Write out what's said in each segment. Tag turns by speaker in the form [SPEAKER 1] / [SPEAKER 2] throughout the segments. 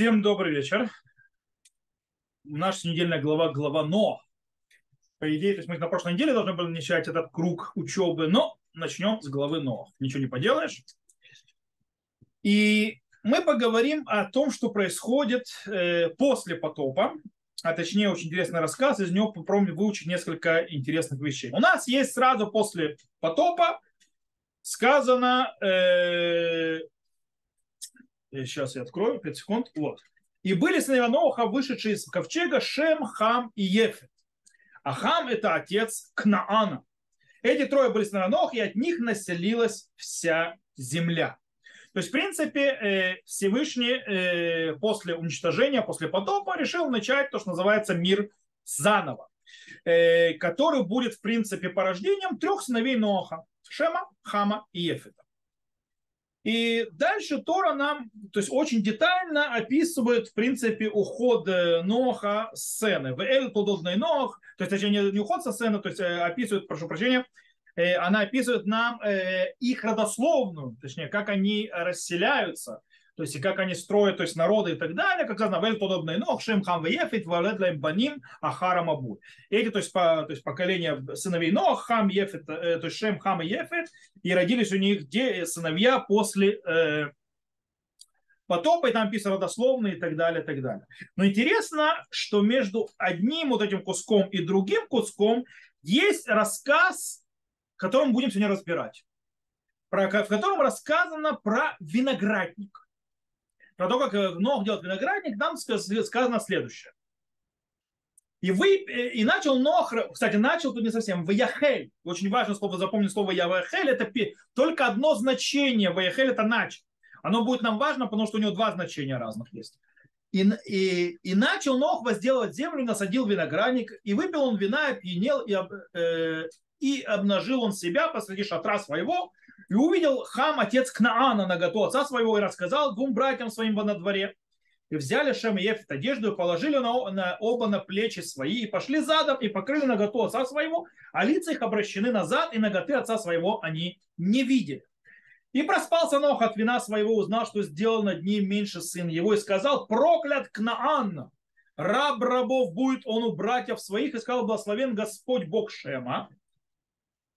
[SPEAKER 1] Всем добрый вечер. Наша недельная глава, глава Но. По идее, то есть мы на прошлой неделе должны были начать этот круг учебы, но начнем с главы Но. Ничего не поделаешь. И мы поговорим о том, что происходит э, после потопа, а точнее очень интересный рассказ, из него попробуем выучить несколько интересных вещей. У нас есть сразу после потопа сказано э, Сейчас я открою, 5 секунд. Вот. И были сыновья Ноха, вышедшие из ковчега, Шем, Хам и Ефет. А Хам – это отец Кнаана. Эти трое были сыновья Ноха, и от них населилась вся земля. То есть, в принципе, э, Всевышний э, после уничтожения, после потопа решил начать то, что называется мир заново, э, который будет, в принципе, порождением трех сыновей Ноха – Шема, Хама и Ефета. И дальше Тора нам, то есть очень детально описывает, в принципе, уход э, Ноха с сцены. В Эль Нох, то есть, точнее, не уход со сцены, то есть э, описывает, прошу прощения, э, она описывает нам их родословную, точнее, как они расселяются, то есть и как они строят, то есть народы и так далее, как сказано, вель подобные ног, шем хам вефит, валедлаем баним, ахара мабу. Эти, то есть, по, то есть поколение сыновей Нох, хам ефит, э, то есть шем хам и ефит, и родились у них де, сыновья после э, потопа, и там писано родословно и так далее, и так далее. Но интересно, что между одним вот этим куском и другим куском есть рассказ, который мы будем сегодня разбирать, про, в котором рассказано про виноградник про то, как э, Нох делает виноградник, там сказано следующее. И, вы, э, и начал Нох, кстати, начал тут не совсем, Ваяхель. Очень важно слово, запомнить слово Явахель, это только одно значение, Ваяхель это начал. Оно будет нам важно, потому что у него два значения разных есть. И, и, и начал Нох возделывать землю, насадил виноградник, и выпил он вина, опьянел, и, э, и обнажил он себя посреди шатра своего, и увидел хам, отец Кнаана, на наготу отца своего, и рассказал двум братьям своим во дворе. И взяли Шем и Ефет одежду и положили на, на оба на плечи свои, и пошли задом, и покрыли наготу отца своего, а лица их обращены назад, и ноготы отца своего они не видели. И проспался Нох от вина своего, узнал, что сделал над ним меньше сын его, и сказал, проклят Кнаан, раб рабов будет он у братьев своих, и сказал, благословен Господь Бог Шема.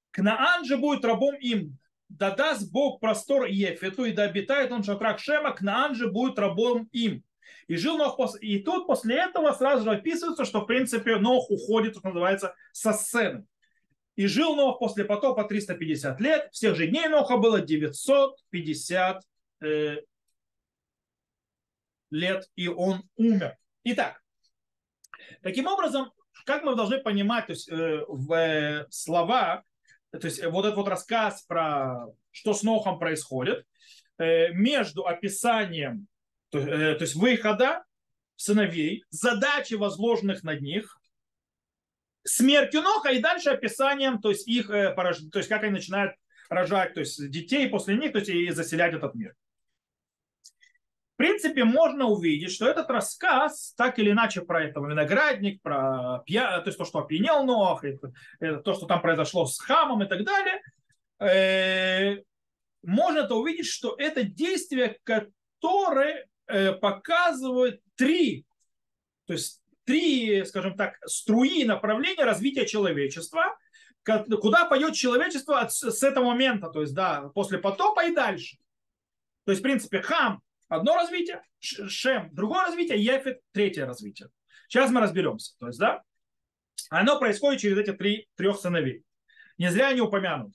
[SPEAKER 1] Кнаан же будет рабом им, да даст Бог простор Ефету, и да обитает он в шатрах Шема, Кнаан же будет рабом им. И жил Нох после... И тут после этого сразу же описывается, что в принципе Нох уходит, что называется, со сцены. И жил Нох после потопа 350 лет. Всех же дней Ноха было 950 э, лет, и он умер. Итак, таким образом, как мы должны понимать то есть, э, в э, слова то есть э, вот этот вот рассказ про что с Нохом происходит, э, между описанием, э, то есть выхода сыновей, задачи, возложенных над них, смертью Ноха и дальше описанием, то есть их, то есть как они начинают рожать, то есть детей после них, то есть и заселять этот мир принципе, можно увидеть, что этот рассказ, так или иначе, про этого виноградник, про пья... то есть то, что опьянел Нох, это, это то, что там произошло с Хамом и так далее, э, можно это увидеть, что это действие, которое э, показывает три, то есть три, скажем так, струи направления развития человечества, куда пойдет человечество от, с этого момента, то есть, да, после потопа и дальше. То есть, в принципе, Хам одно развитие, Шем другое развитие, Ефет третье развитие. Сейчас мы разберемся. То есть, да, оно происходит через эти три, трех сыновей. Не зря они упомянуты.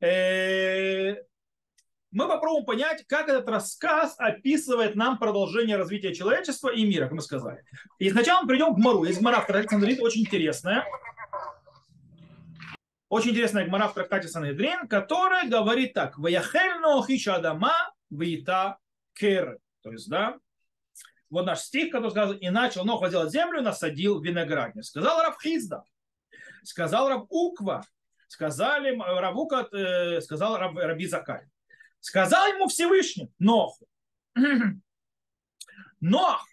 [SPEAKER 1] Э, мы попробуем понять, как этот рассказ описывает нам продолжение развития человечества и мира, как мы сказали. И сначала мы придем к Мару. Есть Гмара в трактате Сандрит, очень интересная. Очень интересная Гмара в трактате Сандрин, которая говорит так. «Ваяхельно хишадама вита керы. То есть, да, вот наш стих, который сказал, и начал Нох возделать землю насадил виноградник. Сказал Раб Хизда, сказал Раб Уква, сказали Равука, э, сказал Раб, Раби Закай. Сказал ему Всевышний, Ноху, Нох,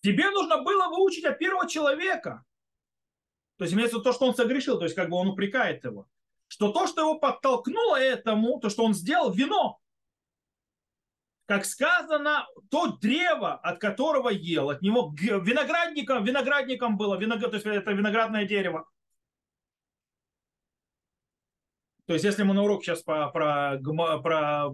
[SPEAKER 1] тебе нужно было выучить от первого человека. То есть имеется то, что он согрешил, то есть как бы он упрекает его. Что то, что его подтолкнуло этому, то, что он сделал, вино. Как сказано, то древо, от которого ел, от него виноградником, виноградником было, виноград, то есть это виноградное дерево. То есть, если мы на урок сейчас про, про, про,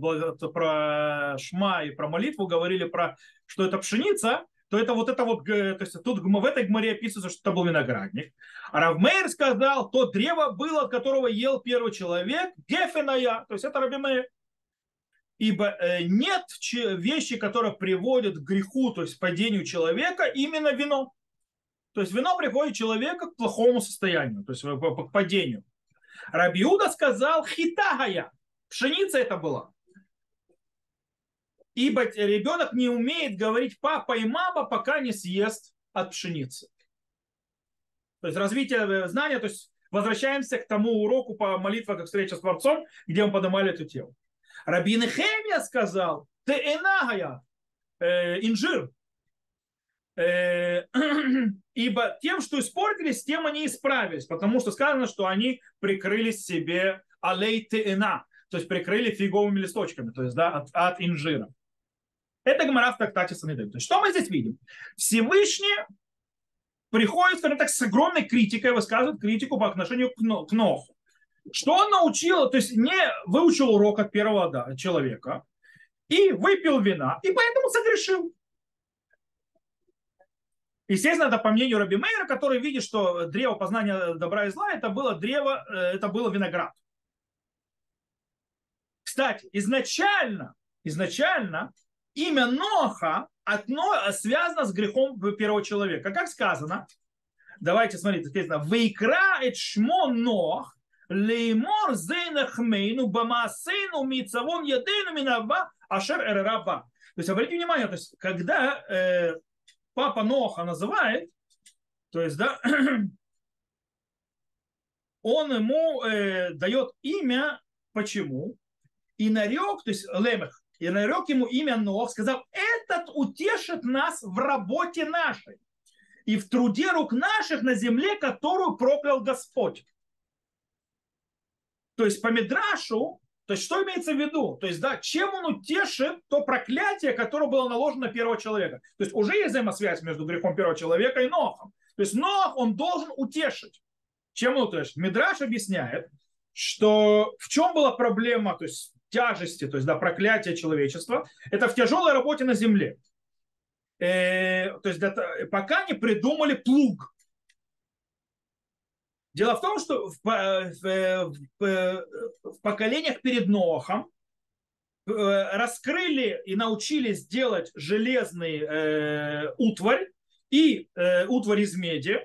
[SPEAKER 1] про шма и про молитву говорили про, что это пшеница, то это вот это вот, то есть тут в этой гморе описывается, что это был виноградник. А Равмейр сказал, то древо было, от которого ел первый человек, гефеная, то есть это Раби Мейр. Ибо э, нет вещи, которые приводят к греху, то есть падению человека, именно вино. То есть вино приводит человека к плохому состоянию, то есть к падению. Рабиуда сказал хитагая. Пшеница это была. Ибо ребенок не умеет говорить папа и мама, пока не съест от пшеницы. То есть развитие э, знания, то есть возвращаемся к тому уроку по молитве как встреча с Творцом, где мы поднимали эту тему. Рабин Хемия сказал, ты энагая, э, инжир, э, ибо тем, что испортились, тем они исправились, потому что сказано, что они прикрыли себе алей теена, то есть прикрыли фиговыми листочками, то есть да, от, от инжира. Это Гмара в трактате Санедрин. То есть что мы здесь видим? Всевышний приходит, скажем так, с огромной критикой, высказывает критику по отношению к Ноху. Что он научил, то есть не выучил урок от первого да, человека, и выпил вина, и поэтому согрешил. Естественно, это по мнению Раби Мейера, который видит, что древо познания добра и зла, это было древо, э, это было виноград. Кстати, изначально, изначально имя Ноха одно, связано с грехом первого человека. Как сказано, давайте смотрите, сказано, «Вейкра эт шмо Нох, леймор зейнахмейну бамасейну мицавон едейну минаба ашер эраба». То есть, обратите внимание, то есть, когда э, папа Ноха называет, то есть, да, он ему э, дает имя, почему, и нарек, то есть Лемех, и нарек ему имя Нох, сказал, этот утешит нас в работе нашей и в труде рук наших на земле, которую проклял Господь. То есть по Мидрашу, то есть что имеется в виду? То есть, да, чем он утешит то проклятие, которое было наложено на первого человека. То есть уже есть взаимосвязь между грехом первого человека и Нохом. То есть Нох, он должен утешить. Чем он утешит? Мидраш объясняет, что в чем была проблема, то есть тяжести, то есть да, проклятия человечества, это в тяжелой работе на земле. Э, то есть это, пока не придумали плуг. Дело в том, что в, в, в, в поколениях перед Нохом э, раскрыли и научились делать железный э, утварь и э, утварь из меди,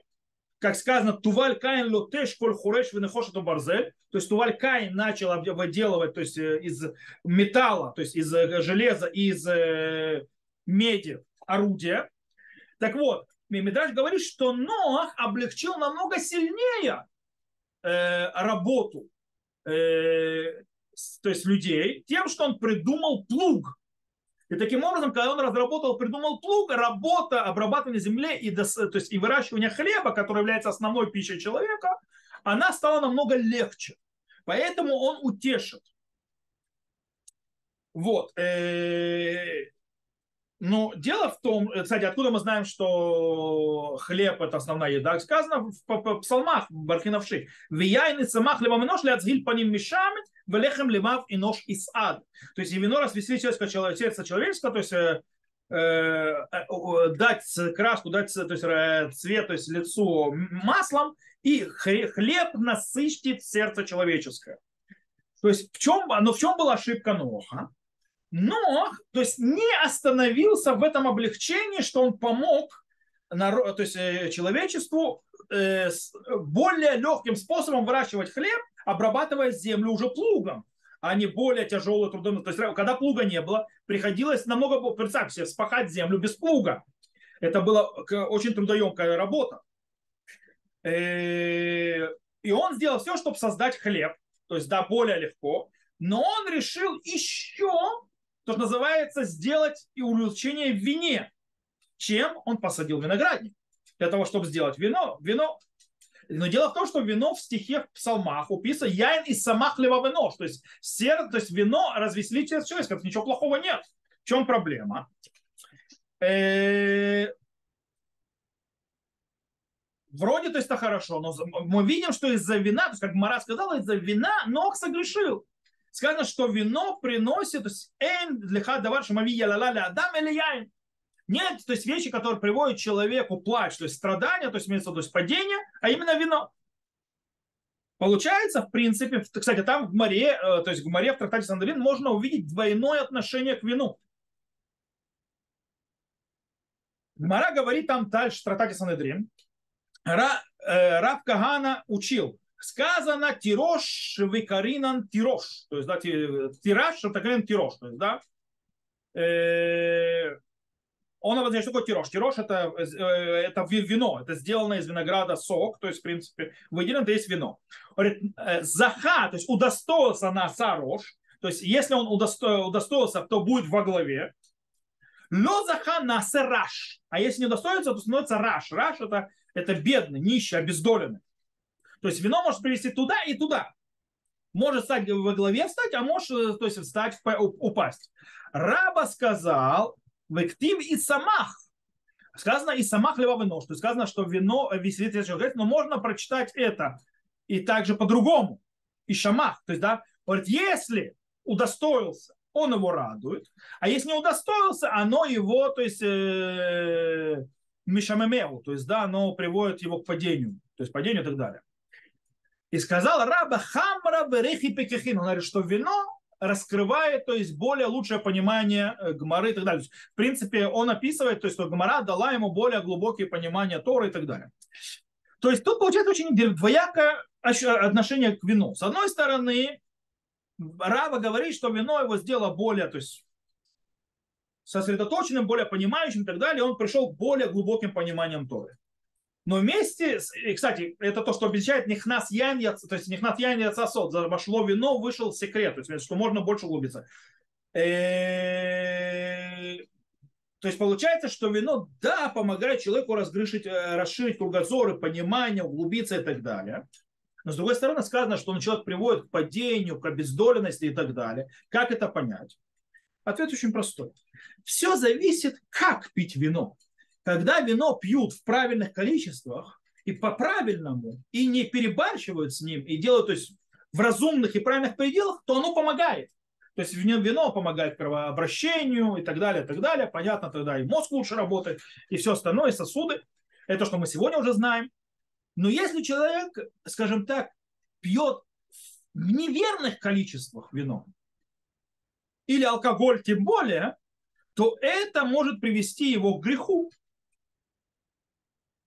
[SPEAKER 1] как сказано, Туваль Каин лотеш коль хуреш венехошету барзель, то есть Туваль Каин начал выделывать то есть, э, из металла, то есть из э, железа, из э, меди орудия. Так вот, Мимидраш говорит, что Ноах облегчил намного сильнее э, работу э, то есть людей тем, что он придумал плуг. И таким образом, когда он разработал, придумал плуг, работа, обрабатывание земли и, то есть, и выращивание хлеба, который является основной пищей человека, она стала намного легче. Поэтому он утешит. Вот. Э, но дело в том, э, кстати, откуда мы знаем, что хлеб это основная еда? Сказано в псалмах Бархиновши. Вияйны самах леваминош ляцгиль по ним мешамит, велехем лимав и нож из ад. То есть и вино развеселит сердце человеческого, то есть э, э, дать краску, дать то есть, цвет, то есть лицу маслом, и хлеб насыщит сердце человеческое. То есть в чем, но в чем была ошибка Ноха? Но, то есть не остановился в этом облегчении, что он помог народ, то есть э, человечеству э, более легким способом выращивать хлеб, обрабатывая землю уже плугом, а не более тяжелую трудом. То есть когда плуга не было, приходилось намного, представьте себе, спахать землю без плуга. Это была очень трудоемкая работа. Э, и он сделал все, чтобы создать хлеб, то есть да, более легко. Но он решил еще то, что называется, сделать и улучшение в вине. Чем он посадил виноградник? Для того, чтобы сделать вино. Вино но дело в том, что вино в стихе в псалмах уписано яин из самах вино, то есть, сер, то есть вино развеселит человека, ничего плохого нет. чем проблема? Э, вроде то есть это хорошо, но мы видим, что из-за вина, то есть как Мара сказала, из-за вина Нох согрешил. Сказано, что вино приносит, то есть эм для хадавар шамави ялалаля адам или яин. Нет, то есть вещи, которые приводят человеку плач, то есть страдания, то есть имеется то есть падение, а именно вино. Получается, в принципе, кстати, там в море, э, то есть в море в трактате Сандрин можно увидеть двойное отношение к вину. Мара говорит там дальше в трактате Сандрин, Ра, э, Рав Кагана учил, сказано тирош викаринан тирош, то есть да, тираж, викаринан тирош, то есть да, э, он обозначает, что такое тирош. Тирош это, э, это вино, это сделано из винограда сок, то есть, в принципе, выделен, это есть вино. Говорит, э, заха, то есть удостоился на сарош, то есть, если он удосто, удостоился, то будет во главе. Но заха на сараш, а если не удостоится, то становится раш. Раш это, это бедный, нищий, обездоленный. То есть вино может привести туда и туда. Может стать во главе встать, а может э, то есть, встать, упасть. Раба сказал, Вектив и самах. Сказано и самах левовый нож. То есть сказано, что вино веселит человек, но можно прочитать это и также по-другому. И шамах. То есть, да, говорит, если удостоился, он его радует, а если не удостоился, оно его, то есть, э, мишамемеу, то есть, да, оно приводит его к падению, то есть падению и так далее. И сказал раба хамра берехи пекехин. Он говорит, что вино раскрывает, то есть более лучшее понимание э, Гмары и так далее. в принципе, он описывает, то есть, что Гмара дала ему более глубокие понимания Торы и так далее. То есть тут получается очень двоякое отношение к вину. С одной стороны, Рава говорит, что вино его сделало более, то есть сосредоточенным, более понимающим и так далее, он пришел к более глубоким пониманием Торы. Но вместе, и, кстати, это то, что обещает Нихнас Ян, то есть Нихнас Ян Яцасот, вошло вино, вышел секрет, то есть что можно больше углубиться. Э, то есть получается, что вино, да, помогает человеку разгрешить, э, расширить кругозоры, понимание, углубиться и так далее. Но с другой стороны сказано, что он человек приводит к падению, к обездоленности и так далее. Как это понять? Ответ очень простой. Все зависит, как пить вино когда вино пьют в правильных количествах и по-правильному, и не перебарщивают с ним, и делают то есть, в разумных и правильных пределах, то оно помогает. То есть вино помогает кровообращению и так далее, и так далее. Понятно, тогда и мозг лучше работает, и все остальное, и сосуды. Это что мы сегодня уже знаем. Но если человек, скажем так, пьет в неверных количествах вино, или алкоголь тем более, то это может привести его к греху.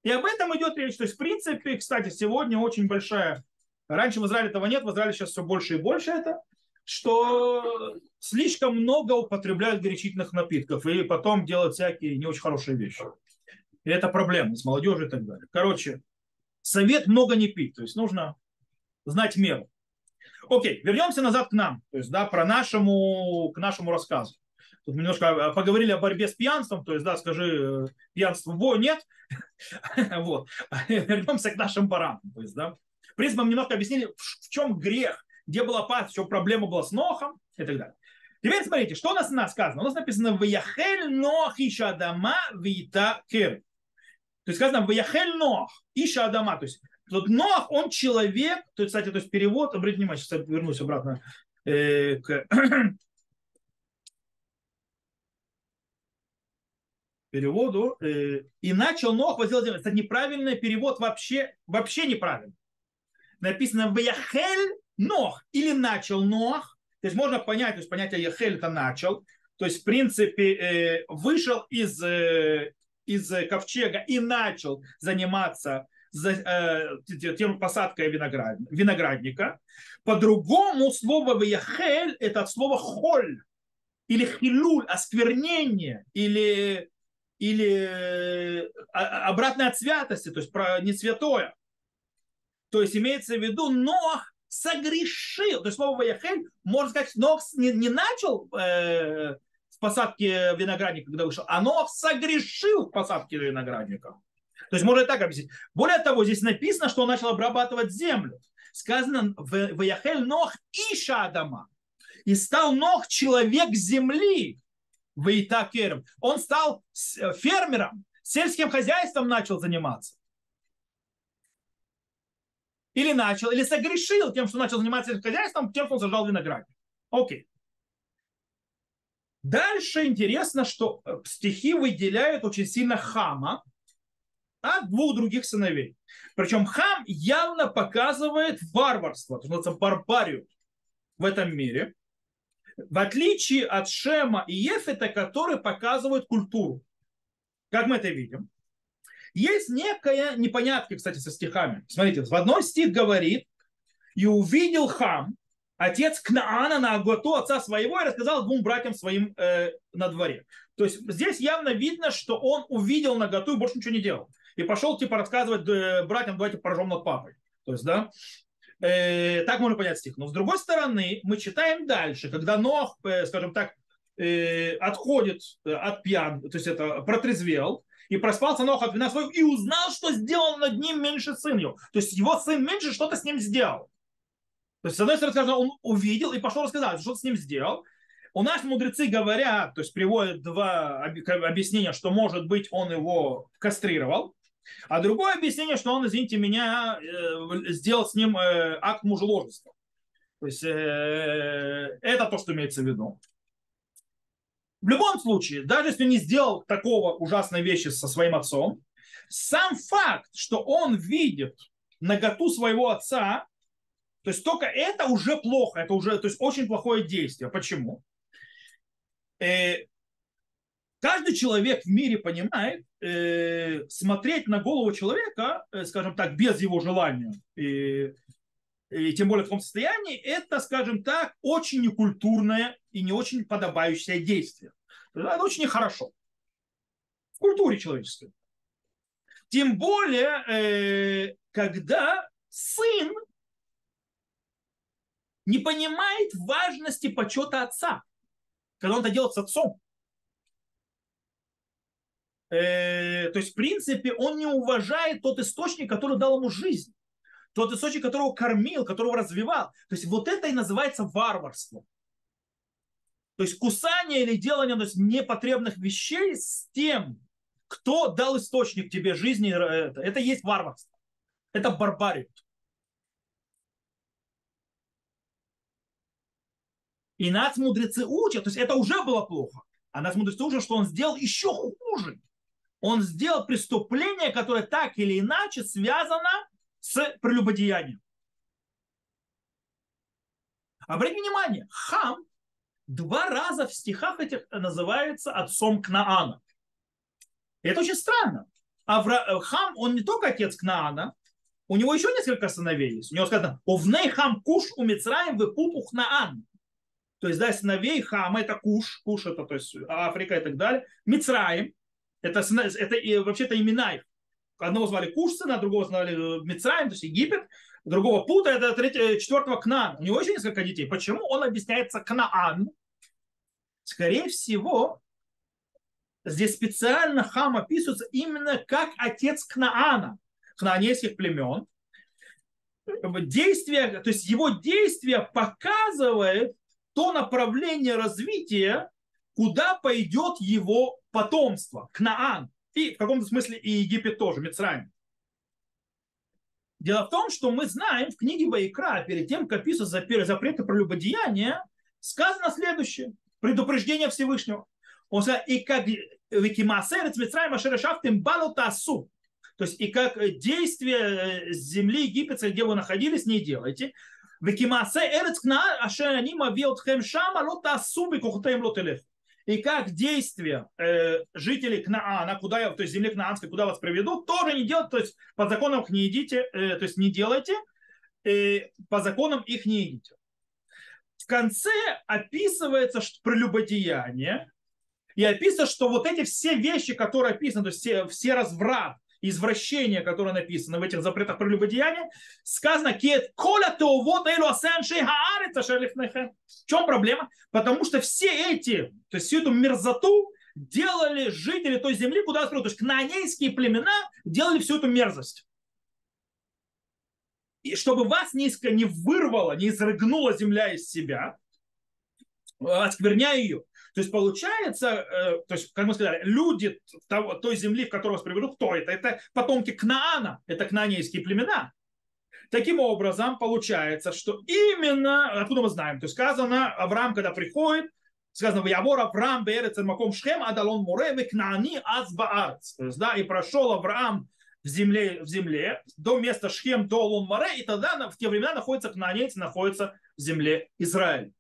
[SPEAKER 1] И об этом идет речь. То есть, в принципе, кстати, сегодня очень большая... Раньше в Израиле этого нет, в Израиле сейчас все больше и больше это, что слишком много употребляют горячительных напитков и потом делают всякие не очень хорошие вещи. И это проблема с молодежью и так далее. Короче, совет много не пить. То есть нужно знать меру. Окей, вернемся назад к нам, то есть, да, про нашему, к нашему рассказу. Тут немножко а, поговорили о борьбе с пьянством, то есть, да, скажи, э, пьянство во, нет. вот. Вернемся к нашим баранам. То есть, да. В принципе, мы немножко объяснили, в чем грех, где была опасность, в чем проблема была с Нохом и так далее. Теперь смотрите, что у нас, у сказано? У нас написано «Ваяхель Нох Иша Адама Вита Кир». То есть сказано «Ваяхель Нох Иша Адама». То есть тут Нох, он человек, то есть, кстати, то есть перевод, обратите внимание, сейчас вернусь обратно э, к переводу, э, и начал Нох возделать землю. Это неправильный перевод вообще, вообще неправильный. Написано «Ваяхель Нох» или «начал Нох». То есть можно понять, то есть понятие «Яхель» это «начал». То есть, в принципе, э, вышел из, э, из ковчега и начал заниматься тем посадкой виноград, виноградника. По-другому слово «Ваяхель» это от слова «холь» или «хилуль», осквернение, или или э, обратное от святости, то есть про не святое. То есть имеется в виду Нох согрешил. То есть слово Ваяхель, можно сказать, Нох не, не начал э, в посадке виноградника, когда вышел, а Нох согрешил в посадке виноградника. То есть можно и так объяснить. Более того, здесь написано, что он начал обрабатывать землю. Сказано Ваяхель Нох Иша Адама. И стал Нох человек земли. Вейтакером. Он стал э, фермером, сельским хозяйством начал заниматься. Или начал, или согрешил тем, что начал заниматься сельским хозяйством, тем, что он сажал виноград. Окей. Дальше интересно, что э, стихи выделяют очень сильно Хама от двух других сыновей. Причем Хам явно показывает варварство, называется барбарию в этом мире, в отличие от Шема и Ефета, которые показывают культуру. Как мы это видим? Есть некая непонятка, кстати, со стихами. Смотрите, в одной стих говорит, и увидел Хам, отец Кнаана на Аготу, отца своего, и рассказал двум братьям своим э, на дворе. То есть здесь явно видно, что он увидел наготу и больше ничего не делал. И пошел типа рассказывать э, братьям, давайте поражем над папой. То есть, да, э, так можно понять стих. Но с другой стороны, мы читаем дальше, когда Нох, э, скажем так, э, отходит э, от пьян, то есть это протрезвел, и проспался Нох от вина своего, и узнал, что сделал над ним меньше сын. То есть его сын меньше что-то с ним сделал. То есть, с одной стороны, он увидел и пошел рассказать, что с ним сделал. У нас мудрецы говорят, то есть приводят два объяснения, что, может быть, он его кастрировал, а другое объяснение, что он, извините меня, э, сделал с ним э, акт мужеложества. То есть э, это то, что имеется в виду. В любом случае, даже если он не сделал такого ужасной вещи со своим отцом, сам факт, что он видит наготу своего отца, то есть только это уже плохо, это уже то есть очень плохое действие. Почему? Каждый человек в мире понимает, э, смотреть на голову человека, э, скажем так, без его желания, и, и тем более в том состоянии, это, скажем так, очень некультурное и не очень подобающее действие. Это очень нехорошо в культуре человеческой. Тем более, когда сын не понимает важности почета отца, когда он это делает с отцом. Э, то есть, в принципе, он не уважает тот источник, который дал ему жизнь. Тот источник, которого кормил, которого развивал. То есть, вот это и называется варварство. То есть, кусание или делание то есть, непотребных вещей с тем, кто дал источник тебе жизни, это, это есть варварство. Это барбария. И нас мудрецы учат, то есть это уже было плохо. А нас мудрецы учат, что он сделал еще хуже. Он сделал преступление, которое так или иначе связано с прелюбодеянием. Обратите внимание, Хам два раза в стихах этих называется отцом Кнаана. Это очень странно. Авра... Хам, он не только отец Кнаана, у него еще несколько сыновей есть. У него сказано, «Овней хам куш у Мицраем выпупух наан». То есть, да, сыновей Хама, это Куш, Куш это, то есть Африка и так далее. Мицраим, это, это вообще-то имена их. Одного звали Куш сына, другого звали э, Мицраим, то есть Египет, другого Пута, это третьего, четвертого Кнаан. У него еще несколько детей. Почему он объясняется Кнаан? Скорее всего, здесь специально Хам описывается именно как отец Кнаана, кнаанейских племен. Действие, то есть его действие показывает, то направление развития, куда пойдет его потомство, Кнаан, и в каком-то смысле и Египет тоже, Мицраим. Дело в том, что мы знаем в книге Ваикра, перед тем, как пишут запреты про любодеяние, сказано следующее, предупреждение Всевышнего. Он сказал, и как Викимасерец Мицраим Ашерешафтим Балу Тасу. То есть, и как действие э, земли египетской, где вы находились, не делайте. Викимасе эрец кнаар ашер аним шама ло тасу бекохотаем ло телех. И как действия э, жителей Кнаана, куда я, то есть земли Кнаанской, куда вас приведут, тоже не делать, то есть по законам их не идите, э, то есть не делайте, э, по законам их не идите. В конце описывается что прелюбодеяние, и описывается, что вот эти все вещи, которые описаны, то есть все, все разврат, извращение, которое написано в этих запретах прелюбодеяния, сказано «Кет коля теовод эйлу асеншей хаарица шелифнехем». В чем проблема? Потому что все эти, то есть всю эту мерзоту делали жители той земли, куда открыли. То есть кнаанейские племена делали всю эту мерзость. И чтобы вас не, не вырвала, не изрыгнула земля из себя, оскверняя ее, То есть получается, э, то есть, как мы сказали, люди того, той земли, в которую вас приведут, кто это? Это потомки Кнаана, это кнаанейские племена. Таким образом, получается, что именно, откуда мы знаем, то есть сказано, Авраам, когда приходит, сказано, Явор Авраам Берец Маком Шхем Адалон Муре Кнаани Азбаарц. То есть, да, и прошел Авраам в земле, в земле до места Шхем до Лон Море, и тогда в те времена находится кнаанейцы, находится в земле Израиля.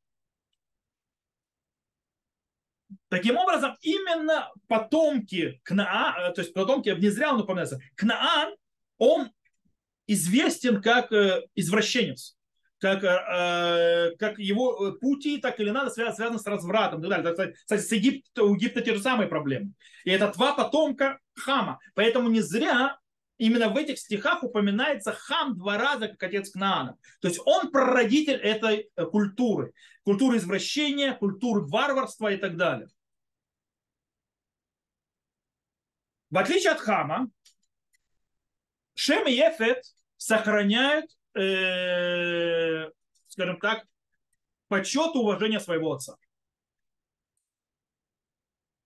[SPEAKER 1] Таким образом, именно потомки Кнаа, э, то есть потомки, не зря он упоминается, Кнаан, он известен как э, извращенец, как, э, как его пути, так или надо связаны, связаны с развратом и так далее. Кстати, с Египта, у Египта те же самые проблемы. И это два потомка Хама. Поэтому не зря именно в этих стихах упоминается Хам два раза как отец Кнаана. То есть он прародитель этой культуры. Культуры извращения, культуры варварства и так далее. В отличие от Хама, Шем и Ефет сохраняют, э, скажем так, почет и уважение своего отца.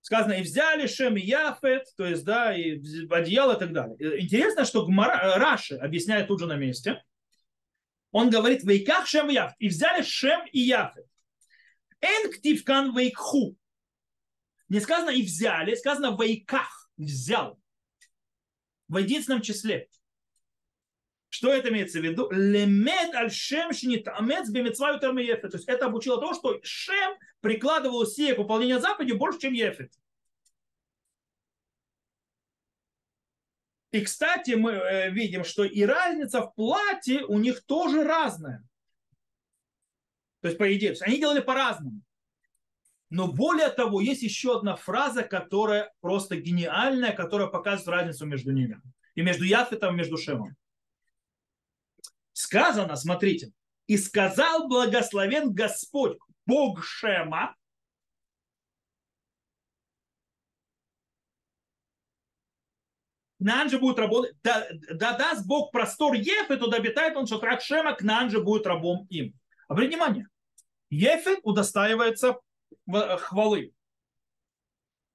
[SPEAKER 1] Сказано, и взяли Шем и Яфет, то есть, да, и одеяло и так далее. Интересно, что Гмара, Раши объясняет тут же на месте. Он говорит, вейках Шем и Яфет. И взяли Шем и Яфет. Эн ктивкан вейкху. Не сказано и взяли, сказано вейках взял в единственном числе. Что это имеется в виду? Лемед аль шем шинит амец бемецва То есть это обучило того, что шем прикладывал усилия к выполнению заповеди больше, чем ефет. И, кстати, мы э, видим, что и разница в плате у них тоже разная. То есть, по идее, они делали по-разному. Но более того, есть еще одна фраза, которая просто гениальная, которая показывает разницу между ними. И между Яфетом, и между Шемом. Сказано, смотрите, и сказал благословен Господь, Бог Шема, Кнан же будет работать, да, да даст Бог простор Ефету, да обитает он в шатрах Шема, Кнан же будет рабом им. Обратите внимание, Ефет удостаивается хвалы.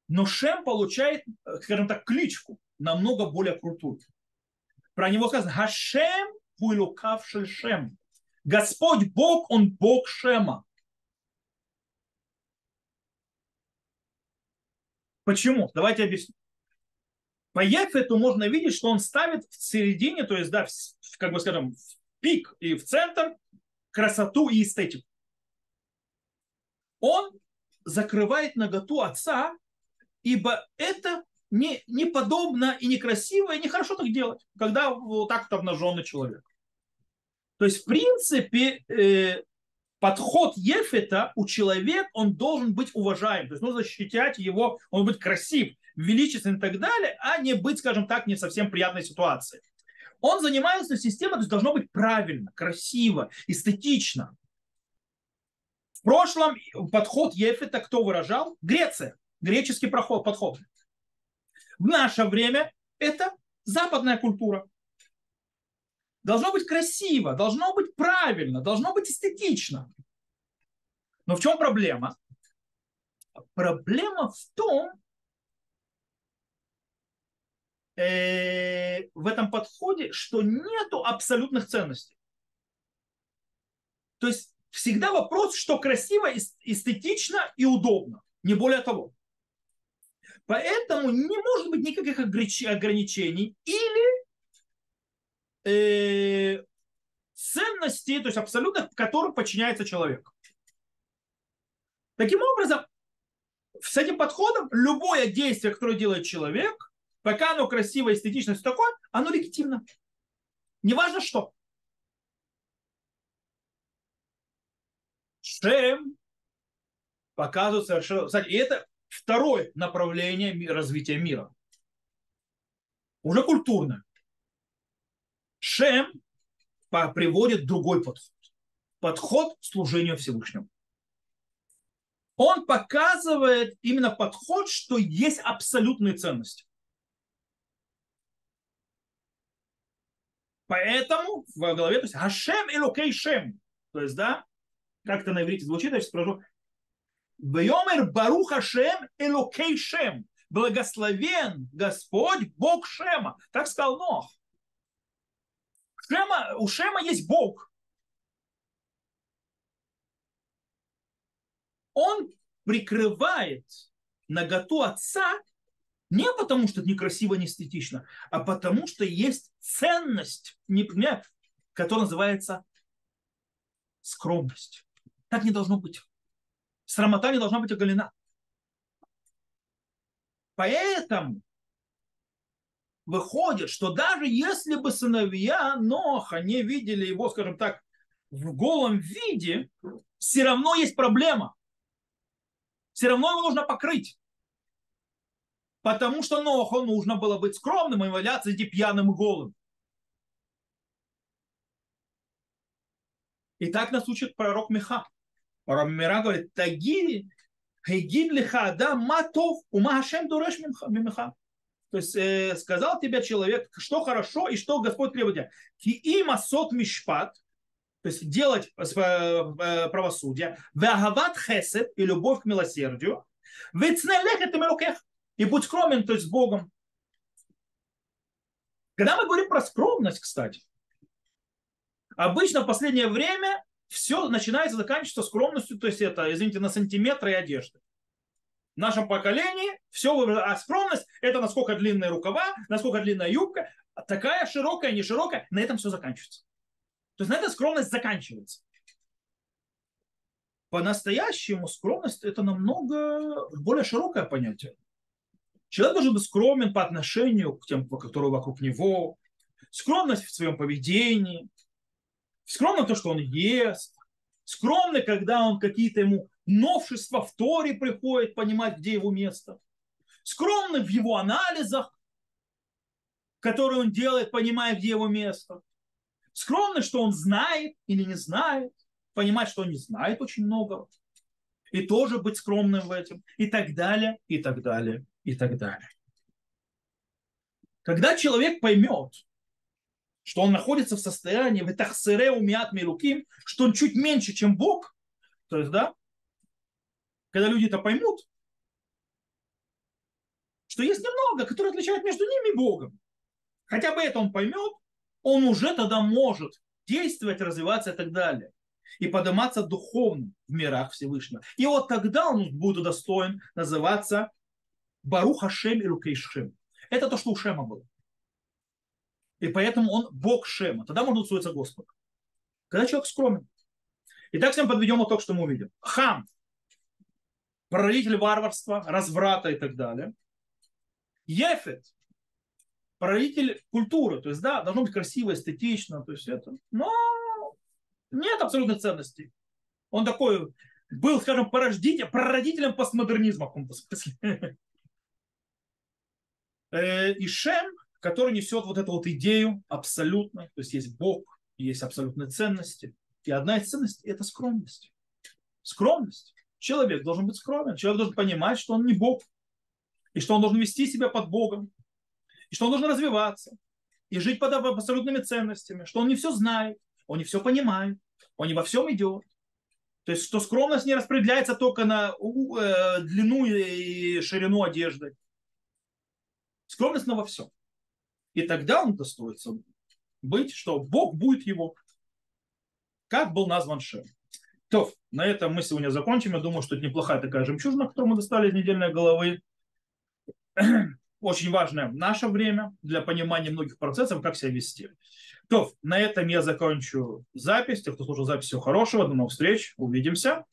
[SPEAKER 1] Но Шем получает, э, скажем так, кличку намного более крутую. Про него сказано Хашем Хуилукав Шем. Господь Бог, Он Бог Шема. Почему? Давайте объясню. По Ефету можно видеть, что он ставит в середине, то есть, да, в, как бы скажем, в пик и в центр красоту и эстетику. Он закрывает наготу отца, ибо это не, не подобно и некрасиво, и нехорошо так делать, когда вот так вот обнаженный человек. То есть, в принципе, э, подход Ефета у человека, он должен быть уважаем. То есть нужно защищать его, он быть красив, величественный и так далее, а не быть, скажем так, не совсем приятной ситуации. Он занимается системой, то есть должно быть правильно, красиво, эстетично. В прошлом подход Ефета кто выражал? Греция. Греческий проход, подход. В наше время это западная культура. Должно быть красиво, должно быть правильно, должно быть эстетично. Но в чем проблема? Проблема в том, э, в этом подходе, что нету абсолютных ценностей. То есть всегда вопрос, что красиво, эстетично и удобно. Не более того. Поэтому не может быть никаких ограничений или э, ценностей, то есть абсолютно, которым подчиняется человек. Таким образом, с этим подходом любое действие, которое делает человек, пока оно красиво, эстетично, все такое, оно легитимно. Неважно что. Шем показывает совершенно... Кстати, это второе направление развития мира. Уже культурное. Шем приводит другой подход. Подход к служению Всевышнему. Он показывает именно подход, что есть абсолютные ценности. Поэтому в голове, то есть Хашем и Лукей Шем, то есть, да, как это на иврите звучит, я сейчас спрошу. Вайомер Баруха Шем Элокей Шем. Благословен Господь, Бог Шема. Так сказал Нох. Шема, у Шема есть Бог. Он прикрывает наготу отца не потому, что это некрасиво, не эстетично, а потому, что есть ценность, которая называется скромность. Так не должно быть. Срамота не должна быть оголена. Поэтому выходит, что даже если бы сыновья Ноха не видели его, скажем так, в голом виде, все равно есть проблема. Все равно его нужно покрыть. Потому что Ноху нужно было быть скромным и валяться иди пьяным и голым. И так нас учит пророк Миха. Мира говорит, таги Хейгин лиха да матов ума Хашем дуреш мимха. То есть э, сказал тебе человек, что хорошо и что Господь требует. Ки има сот мишпат, то есть делать э, э, правосудие, вагават хесед и любовь к милосердию, вецнелехет и будь скромен, то есть с Богом. Когда мы говорим про скромность, кстати, обычно в последнее время все начинается, заканчивается скромностью, то есть это, извините, на сантиметры и одежды. В нашем поколении все, а скромность это насколько длинные рукава, насколько длинная юбка, такая широкая, не широкая, на этом все заканчивается. То есть на этом скромность заканчивается. По-настоящему скромность это намного более широкое понятие. Человек должен быть скромен по отношению к тем, которые вокруг него, скромность в своем поведении, скромно то, что он ест, скромный, когда он какие-то ему новшества в Торе приходит, понимать, где его место, скромный в его анализах, которые он делает, понимая, где его место, скромный, что он знает или не знает, понимать, что он не знает очень много, и тоже быть скромным в этом, и так далее, и так далее, и так далее. Когда человек поймет, что он находится в состоянии в тахсере умят милуким, что он чуть меньше, чем Бог, то есть, да, когда люди это поймут, что есть немного, которые отличают между ними и Богом. Хотя бы это он поймет, он уже тогда может действовать, развиваться и так далее. И подниматься духовно в мирах Всевышнего. И вот тогда он будет достоин называться Баруха Шем и Рукейшем. Это то, что у Шема было. И поэтому он Бог Шема. Тогда можно устроиться Господу. Когда человек скромен. Итак, всем подведем итог, что мы увидим. Хам. Прародитель варварства, разврата и так далее. Ефет. Прародитель культуры. То есть, да, должно быть красиво, эстетично. То есть это. Но нет абсолютной ценности. Он такой был, скажем, порождителем, прародителем постмодернизма в каком-то смысле. Э, и Шем который несет вот эту вот идею абсолютно, то есть есть Бог, есть абсолютные ценности. И одна из ценностей – это скромность. Скромность. Человек должен быть скромен. Человек должен понимать, что он не Бог. И что он должен вести себя под Богом. И что он должен развиваться. И жить под абсолютными ценностями. Что он не все знает. Он не все понимает. Он не во всем идет. То есть, что скромность не распределяется только на э, длину и ширину одежды. Скромность на во всем. И тогда он достоится быть, что Бог будет его. Как был назван Шем. То, на этом мы сегодня закончим. Я думаю, что это неплохая такая жемчужина, которую мы достали из недельной головы. Очень важное наше время для понимания многих процессов, как себя вести. То, на этом я закончу запись. Тех, кто слушал запись, всего хорошего. До новых встреч. Увидимся.